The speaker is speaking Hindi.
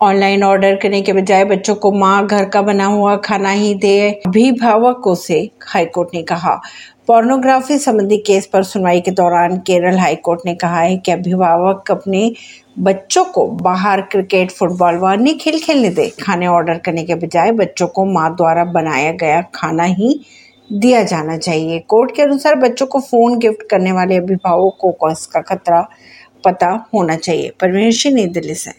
ऑनलाइन ऑर्डर करने के बजाय बच्चों को माँ घर का बना हुआ खाना ही दे, अभिभावकों से हाईकोर्ट ने कहा। पोर्नोग्राफी संबंधी केस पर सुनवाई के दौरान केरल हाईकोर्ट ने कहा है कि अभिभावक अपने बच्चों को बाहर क्रिकेट, फुटबॉल व अन्य खेल खेलने दे। खाने ऑर्डर करने के बजाय बच्चों को माँ द्वारा बनाया गया खाना ही दिया जाना चाहिए। कोर्ट के अनुसार बच्चों को फ़ोन गिफ्ट करने वाले अभिभावकों को इसका खतरा पता होना चाहिए। परमेश, नई दिल्ली से।